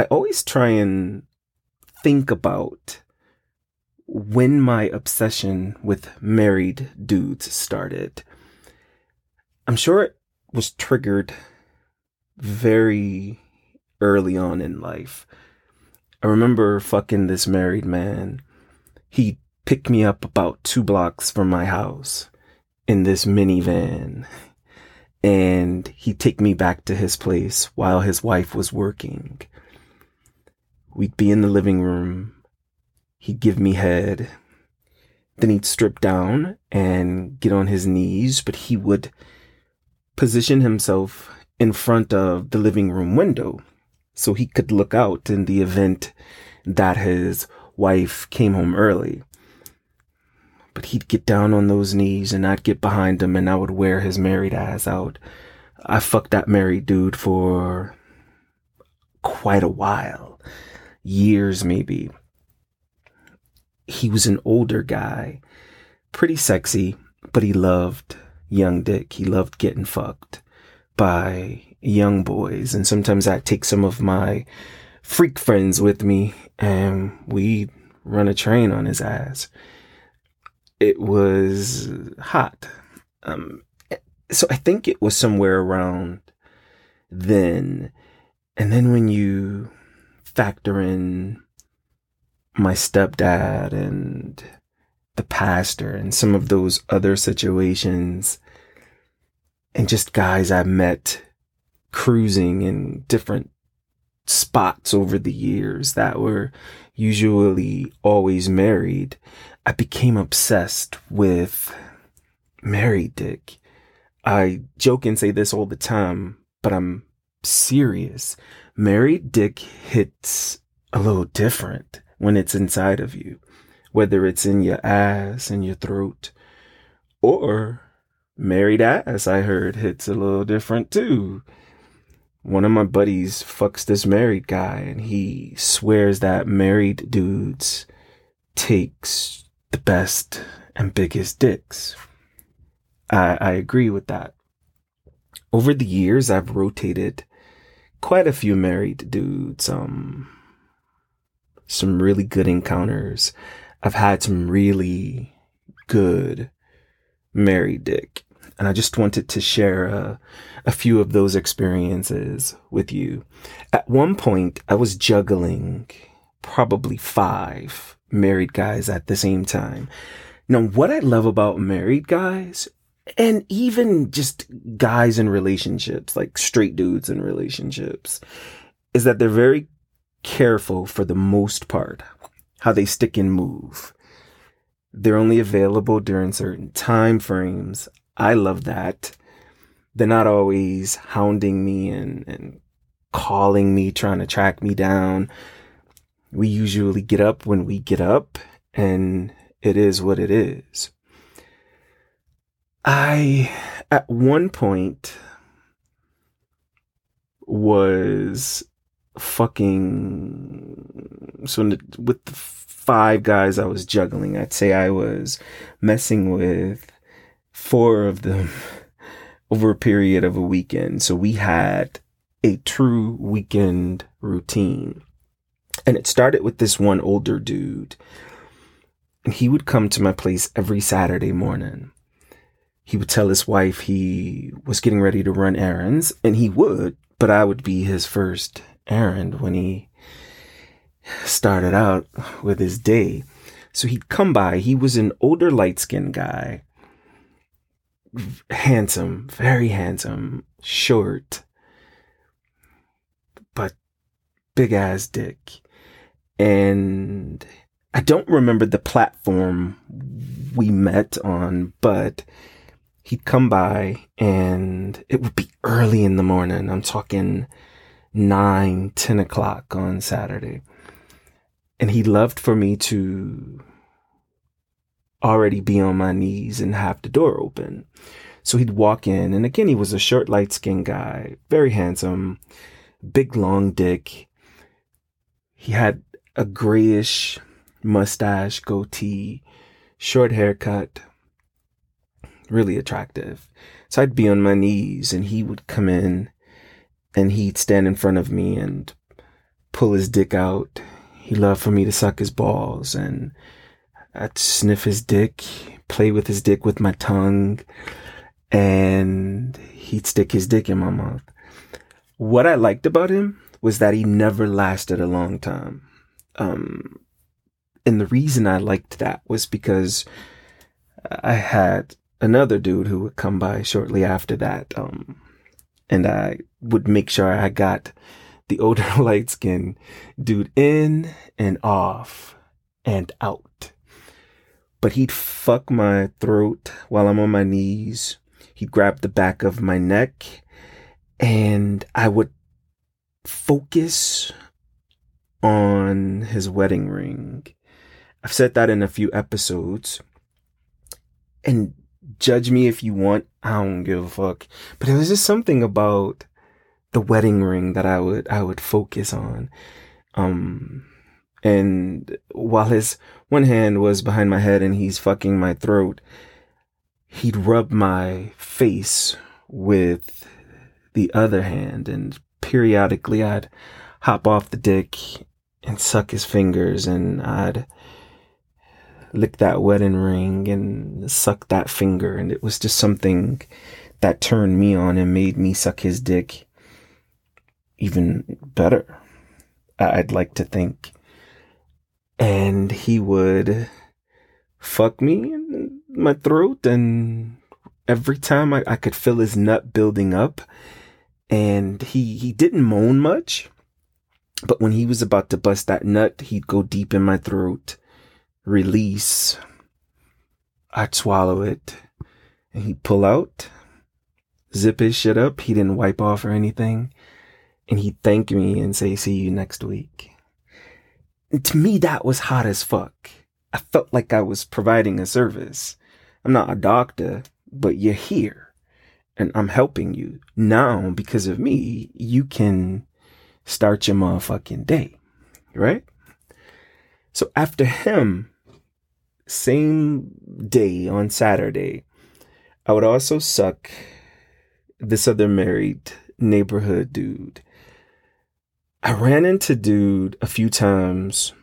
I always try and think about when my obsession with married dudes started. I'm sure it was triggered very early on in life. I remember fucking this married man. He picked me up about two blocks from my house in this minivan and he'd take me back to his place while his wife was working. We'd be in the living room. He'd give me head. Then he'd strip down and get on his knees, but he would position himself in front of the living room window so he could look out in the event that his wife came home early. But he'd get down on those knees and I'd get behind him and I would wear his married ass out. I fucked that married dude for quite a while. Years, maybe. He was an older guy, pretty sexy, but he loved young dick. He loved getting fucked by young boys. And sometimes I take some of my freak friends with me and we run a train on his ass it was hot. Um, so I think it was somewhere around then. And then when you factor in my stepdad and the pastor and some of those other situations and just guys I met cruising in different spots over the years that were usually always married. I became obsessed with married dick. I joke and say this all the time, but I'm serious. Married dick hits a little different when it's inside of you, whether it's in your ass, in your throat, or married ass, I heard hits a little different too. One of my buddies fucks this married guy and he swears that married dudes takes the best and biggest dicks. I, I agree with that. Over the years, I've rotated quite a few married dudes, um, some really good encounters. I've had some really good married dick. And I just wanted to share a, a few of those experiences with you. At one point, I was juggling probably five married guys at the same time. Now, what I love about married guys and even just guys in relationships, like straight dudes in relationships, is that they're very careful for the most part how they stick and move. They're only available during certain time frames. I love that. They're not always hounding me and, and calling me, trying to track me down we usually get up when we get up and it is what it is. I, at one point, was fucking. So, with the five guys I was juggling, I'd say I was messing with four of them over a period of a weekend. So, we had a true weekend routine. And it started with this one older dude. And he would come to my place every Saturday morning. He would tell his wife he was getting ready to run errands, and he would, but I would be his first errand when he started out with his day. So he'd come by. He was an older, light skinned guy. Handsome, very handsome, short, but big ass dick. And I don't remember the platform we met on, but he'd come by and it would be early in the morning. I'm talking nine, 10 o'clock on Saturday. And he loved for me to already be on my knees and have the door open. So he'd walk in, and again, he was a short, light skinned guy, very handsome, big, long dick. He had a grayish mustache, goatee, short haircut, really attractive. So I'd be on my knees and he would come in and he'd stand in front of me and pull his dick out. He loved for me to suck his balls and I'd sniff his dick, play with his dick with my tongue, and he'd stick his dick in my mouth. What I liked about him was that he never lasted a long time. Um, and the reason I liked that was because I had another dude who would come by shortly after that. Um, and I would make sure I got the older light skin dude in and off and out. But he'd fuck my throat while I'm on my knees. He'd grab the back of my neck and I would focus on his wedding ring. I've said that in a few episodes. And judge me if you want. I don't give a fuck. But it was just something about the wedding ring that I would I would focus on. Um and while his one hand was behind my head and he's fucking my throat, he'd rub my face with the other hand and periodically I'd hop off the dick and suck his fingers and I'd lick that wedding ring and suck that finger. And it was just something that turned me on and made me suck his dick even better. I'd like to think. And he would fuck me in my throat and every time I, I could feel his nut building up and he, he didn't moan much, but when he was about to bust that nut, he'd go deep in my throat release, I'd swallow it and he'd pull out, zip his shit up. He didn't wipe off or anything. And he'd thank me and say, see you next week. And to me, that was hot as fuck. I felt like I was providing a service. I'm not a doctor, but you're here and I'm helping you. Now, because of me, you can start your motherfucking day, right? So after him, same day on Saturday, I would also suck this other married neighborhood dude. I ran into dude a few times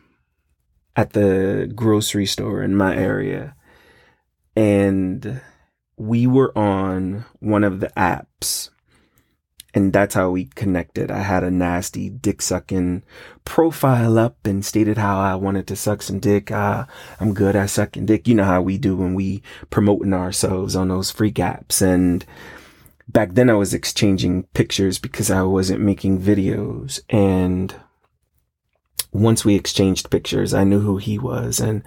at the grocery store in my area and we were on one of the apps and that's how we connected. I had a nasty dick sucking profile up and stated how I wanted to suck some dick. Uh, I'm good at sucking dick. You know how we do when we promoting ourselves on those freak apps. And back then I was exchanging pictures because I wasn't making videos. And once we exchanged pictures, I knew who he was and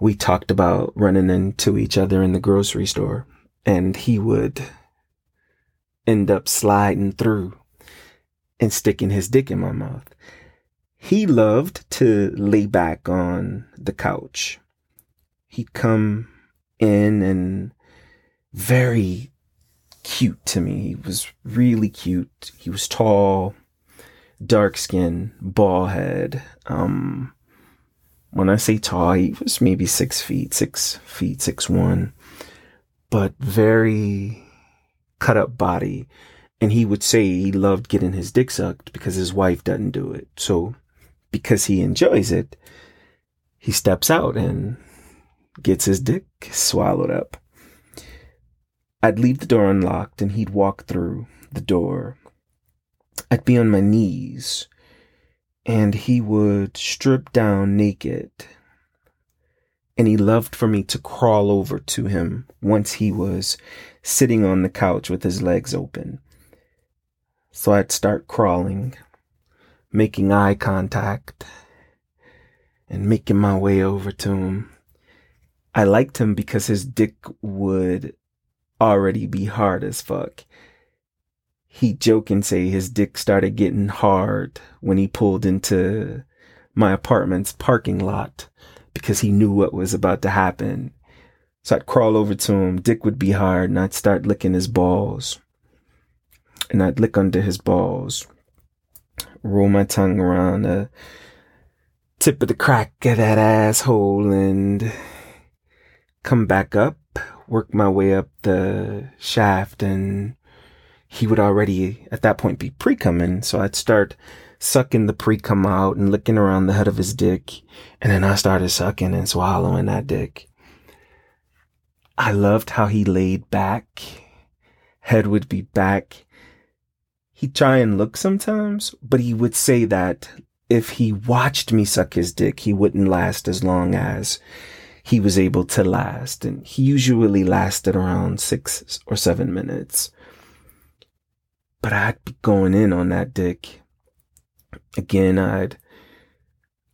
we talked about running into each other in the grocery store and he would end up sliding through and sticking his dick in my mouth. He loved to lay back on the couch. He'd come in and very cute to me. He was really cute. He was tall, dark skin, bald head. Um, when I say tall, he was maybe six feet, six feet, six one, but very cut up body. And he would say he loved getting his dick sucked because his wife doesn't do it. So because he enjoys it, he steps out and gets his dick swallowed up. I'd leave the door unlocked and he'd walk through the door. I'd be on my knees and he would strip down naked and he loved for me to crawl over to him once he was sitting on the couch with his legs open. So I'd start crawling, making eye contact, and making my way over to him. I liked him because his dick would already be hard as fuck. He'd joke and say his dick started getting hard when he pulled into my apartment's parking lot because he knew what was about to happen. So I'd crawl over to him. Dick would be hard and I'd start licking his balls. And I'd lick under his balls, roll my tongue around the tip of the crack of that asshole and come back up, work my way up the shaft and he would already at that point be pre-coming. So I'd start sucking the pre out and licking around the head of his dick. And then I started sucking and swallowing that dick. I loved how he laid back. Head would be back. He'd try and look sometimes, but he would say that if he watched me suck his dick, he wouldn't last as long as he was able to last. And he usually lasted around six or seven minutes. But I'd be going in on that dick. Again, I'd,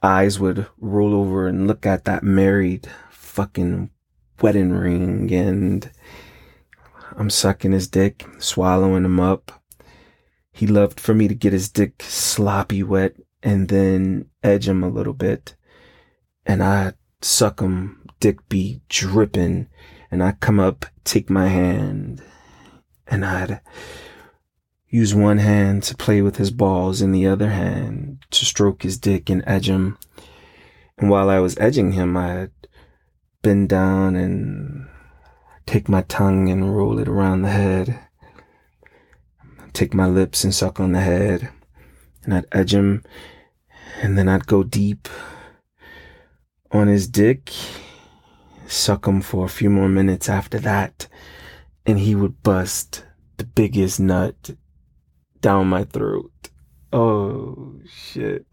eyes would roll over and look at that married fucking wedding ring and I'm sucking his dick, swallowing him up. He loved for me to get his dick sloppy wet and then edge him a little bit. And I suck him, dick be dripping. And I come up, take my hand, and I'd use one hand to play with his balls and the other hand to stroke his dick and edge him. And while I was edging him, I'd bend down and take my tongue and roll it around the head. Take my lips and suck on the head. And I'd edge him and then I'd go deep on his dick, suck him for a few more minutes after that, and he would bust the biggest nut down my throat. Oh shit.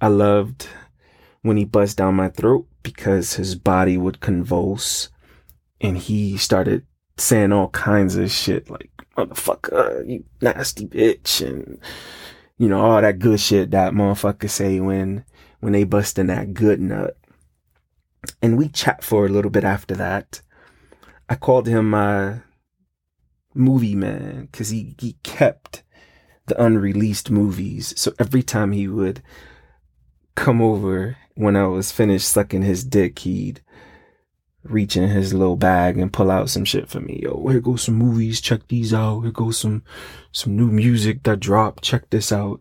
I loved when he bust down my throat because his body would convulse and he started saying all kinds of shit like, motherfucker, you nasty bitch, and you know, all that good shit that motherfuckers say when, when they busting that good nut. And we chat for a little bit after that. I called him my movie man because he, he kept the unreleased movies. So every time he would come over when I was finished sucking his dick, he'd reach in his little bag and pull out some shit for me. Yo, here goes some movies. Check these out. Here goes some, some new music that dropped. Check this out.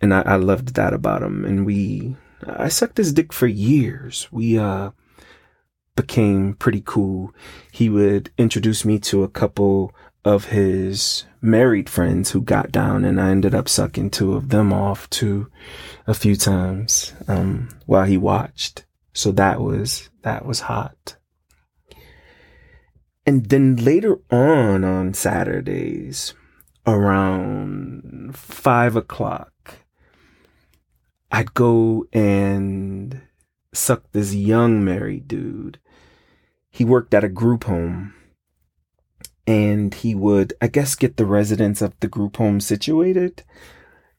And I, I loved that about him. And we, I sucked his dick for years. We, uh, became pretty cool. He would introduce me to a couple of his married friends who got down and I ended up sucking two of them off too a few times, um, while he watched. So that was, that was hot. And then later on on Saturdays, around five o'clock, I'd go and suck this young married dude. He worked at a group home and he would, I guess, get the residents of the group home situated.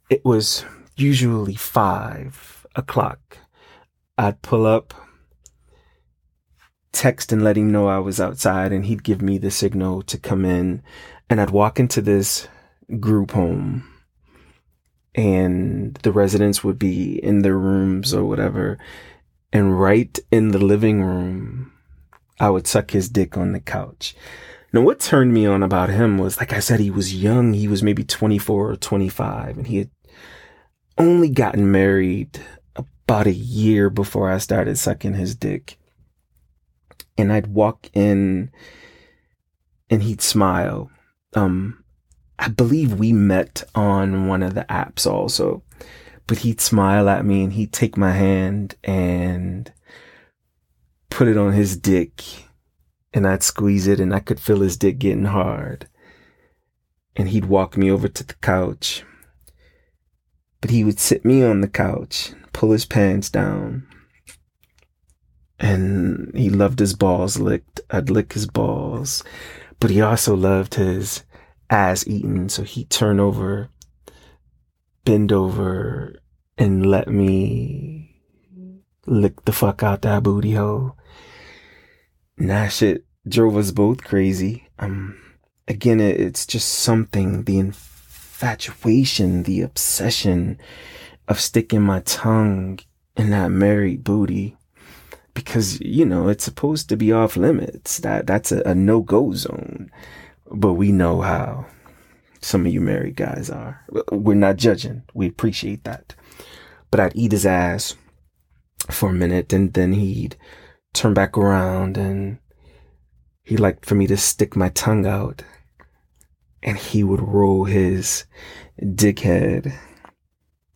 It was usually five o'clock. I'd pull up, text and let him know I was outside, and he'd give me the signal to come in. And I'd walk into this group home, and the residents would be in their rooms or whatever. And right in the living room, I would suck his dick on the couch. Now, what turned me on about him was, like I said, he was young. He was maybe 24 or 25, and he had only gotten married about a year before I started sucking his dick. And I'd walk in and he'd smile. Um, I believe we met on one of the apps also, but he'd smile at me and he'd take my hand and put it on his dick and I'd squeeze it and I could feel his dick getting hard. And he'd walk me over to the couch but he would sit me on the couch, pull his pants down, and he loved his balls licked. I'd lick his balls, but he also loved his ass eaten. So he'd turn over, bend over, and let me lick the fuck out that booty hole. And that shit drove us both crazy. Um, again, it's just something, the infatuation, the obsession of sticking my tongue in that married booty because you know it's supposed to be off limits. That that's a, a no-go zone. But we know how some of you married guys are. We're not judging. We appreciate that. But i'd eat his ass for a minute and then he'd turn back around and he liked for me to stick my tongue out and he would roll his dickhead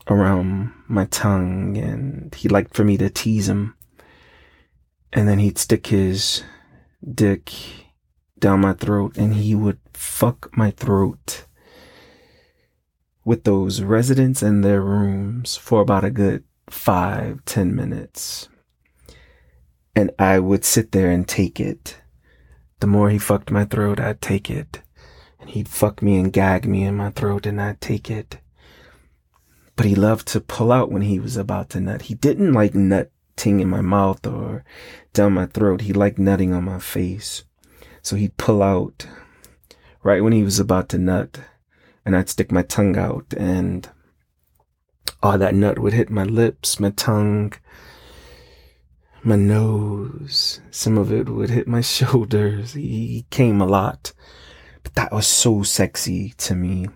around my tongue and he liked for me to tease him. And then he'd stick his dick down my throat and he would fuck my throat with those residents in their rooms for about a good five, ten minutes. And I would sit there and take it. The more he fucked my throat, I'd take it. And he'd fuck me and gag me in my throat and I'd take it. But he loved to pull out when he was about to nut. He didn't like nutting in my mouth or down my throat. He liked nutting on my face. So he'd pull out right when he was about to nut and I'd stick my tongue out and all that nut would hit my lips, my tongue, my nose. Some of it would hit my shoulders. He came a lot, but that was so sexy to me.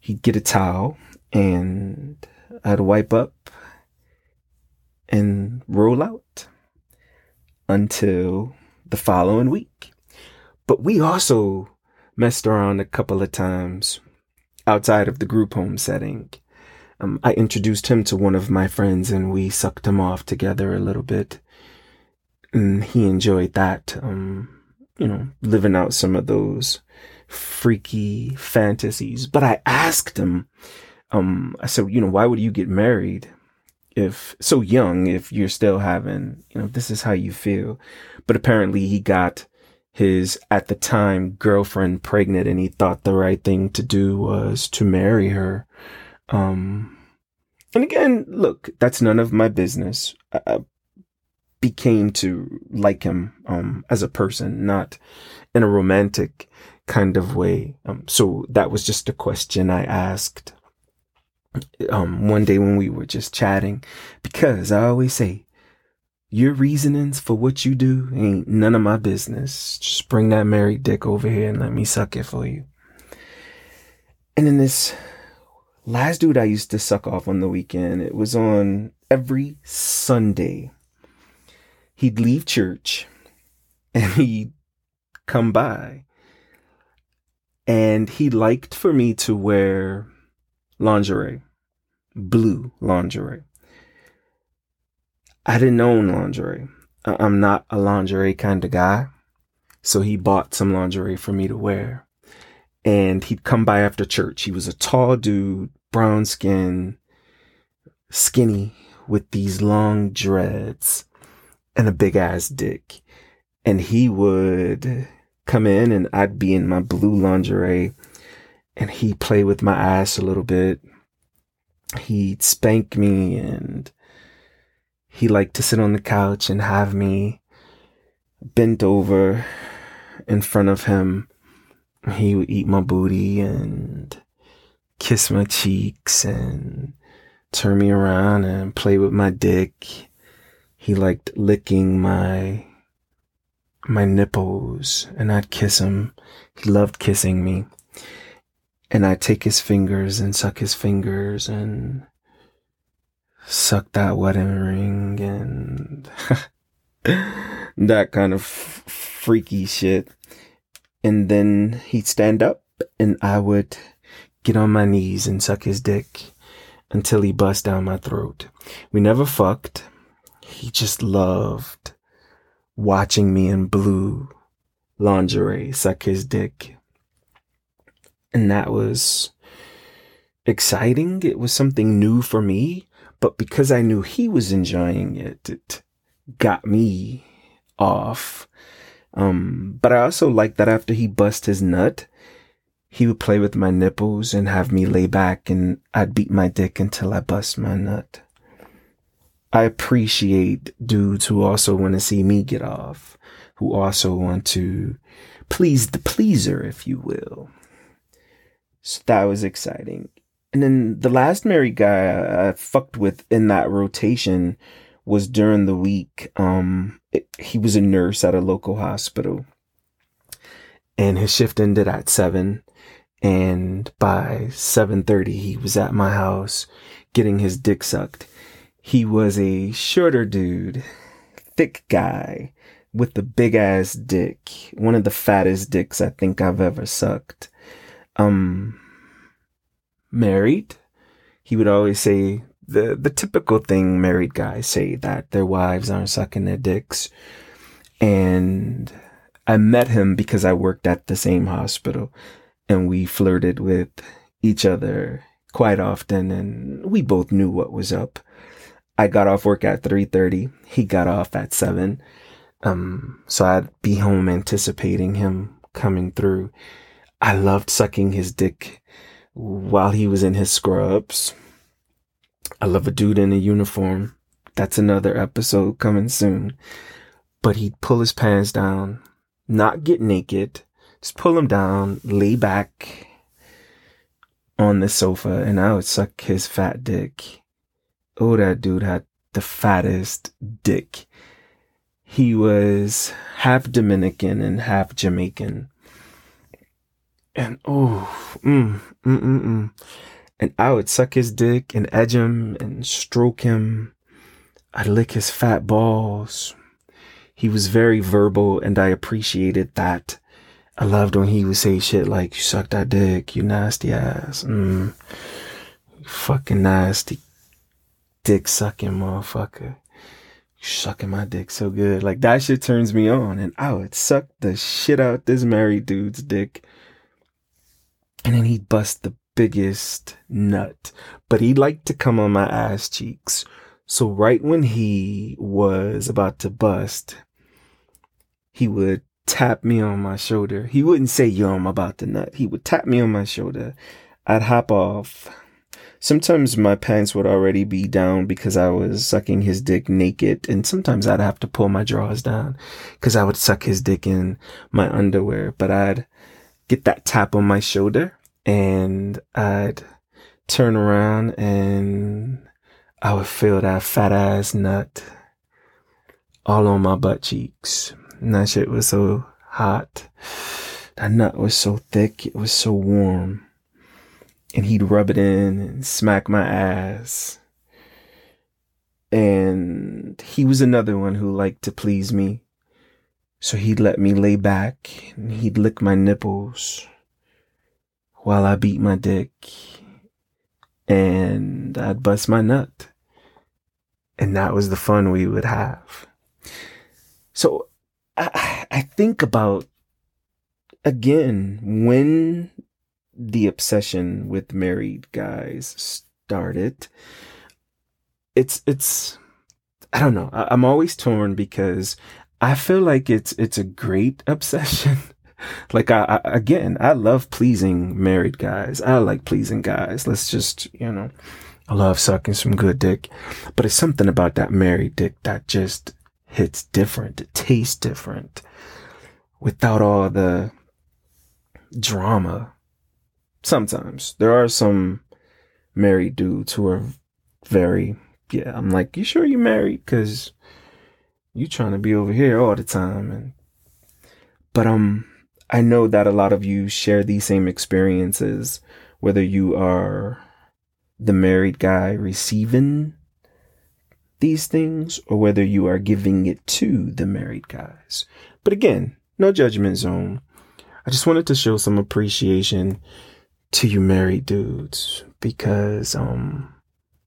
He'd get a towel and I'd wipe up and roll out until the following week. But we also messed around a couple of times outside of the group home setting. Um, I introduced him to one of my friends and we sucked him off together a little bit. And he enjoyed that. Um, you know, living out some of those freaky fantasies. But I asked him, um, I said, you know, why would you get married if so young, if you're still having, you know, this is how you feel. But apparently he got his at the time girlfriend pregnant and he thought the right thing to do was to marry her. Um, and again, look, that's none of my business. I became to like him, um, as a person, not in a romantic kind of way. Um, so that was just a question I asked, um, one day when we were just chatting, because I always say, your reasonings for what you do ain't none of my business. Just bring that married dick over here and let me suck it for you. And then this last dude I used to suck off on the weekend, it was on every Sunday. He'd leave church and he'd come by. And he liked for me to wear lingerie, blue lingerie. I didn't own lingerie. I'm not a lingerie kind of guy. So he bought some lingerie for me to wear. And he'd come by after church. He was a tall dude, brown skin, skinny, with these long dreads and a big ass dick. And he would come in and I'd be in my blue lingerie and he'd play with my ass a little bit. He'd spank me and he liked to sit on the couch and have me bent over in front of him. He would eat my booty and kiss my cheeks and turn me around and play with my dick. He liked licking my my nipples and I'd kiss him. He loved kissing me. And I'd take his fingers and suck his fingers and suck that wedding ring and that kind of freaky shit. And then he'd stand up and I would get on my knees and suck his dick until he bust down my throat. We never fucked. He just loved watching me in blue lingerie suck his dick. And that was exciting. It was something new for me. But because I knew he was enjoying it, it got me off. Um, but I also like that after he bust his nut, he would play with my nipples and have me lay back and I'd beat my dick until I bust my nut. I appreciate dudes who also want to see me get off, who also want to please the pleaser, if you will. So that was exciting. And then the last married guy I fucked with in that rotation was during the week. Um, it, he was a nurse at a local hospital and his shift ended at seven. And by 7.30, he was at my house getting his dick sucked. He was a shorter dude, thick guy with the big ass dick. One of the fattest dicks I think I've ever sucked. Um, married, he would always say the the typical thing married guys say that their wives aren't sucking their dicks. And I met him because I worked at the same hospital and we flirted with each other quite often and we both knew what was up. I got off work at 3:30. He got off at 7. Um so I'd be home anticipating him coming through. I loved sucking his dick while he was in his scrubs. I love a dude in a uniform. That's another episode coming soon. But he'd pull his pants down, not get naked, just pull him down, lay back on the sofa, and I would suck his fat dick. Oh, that dude had the fattest dick. He was half Dominican and half Jamaican. And oh, mm, mm, mm, mm. And I would suck his dick and edge him and stroke him. I'd lick his fat balls. He was very verbal and I appreciated that. I loved when he would say shit like, you suck that dick, you nasty ass. Mm, you fucking nasty dick sucking motherfucker. You sucking my dick so good. Like that shit turns me on and I would suck the shit out this married dude's dick. And then he'd bust the biggest nut, but he liked to come on my ass cheeks. So right when he was about to bust, he would tap me on my shoulder. He wouldn't say, yo, I'm about to nut. He would tap me on my shoulder. I'd hop off. Sometimes my pants would already be down because I was sucking his dick naked. And sometimes I'd have to pull my drawers down because I would suck his dick in my underwear. But I'd get that tap on my shoulder and I'd turn around and I would feel that fat ass nut all on my butt cheeks. And that shit was so hot. That nut was so thick. It was so warm. And he'd rub it in and smack my ass. And he was another one who liked to please me. So he'd let me lay back and he'd lick my nipples while I beat my dick and I'd bust my nut. And that was the fun we would have. So I, I think about again when the obsession with married guys started. It's, it's, I don't know. I, I'm always torn because I feel like it's, it's a great obsession like I, I, again, I love pleasing married guys. I like pleasing guys. Let's just, you know, I love sucking some good dick, but it's something about that married dick that just hits different. It tastes different without all the drama. Sometimes there are some married dudes who are very, yeah, I'm like, you sure you married? Cause you trying to be over here all the time. And, but, um, I know that a lot of you share these same experiences, whether you are the married guy receiving these things or whether you are giving it to the married guys. But again, no judgment zone. I just wanted to show some appreciation to you married dudes because um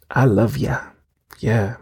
I love ya. Yeah.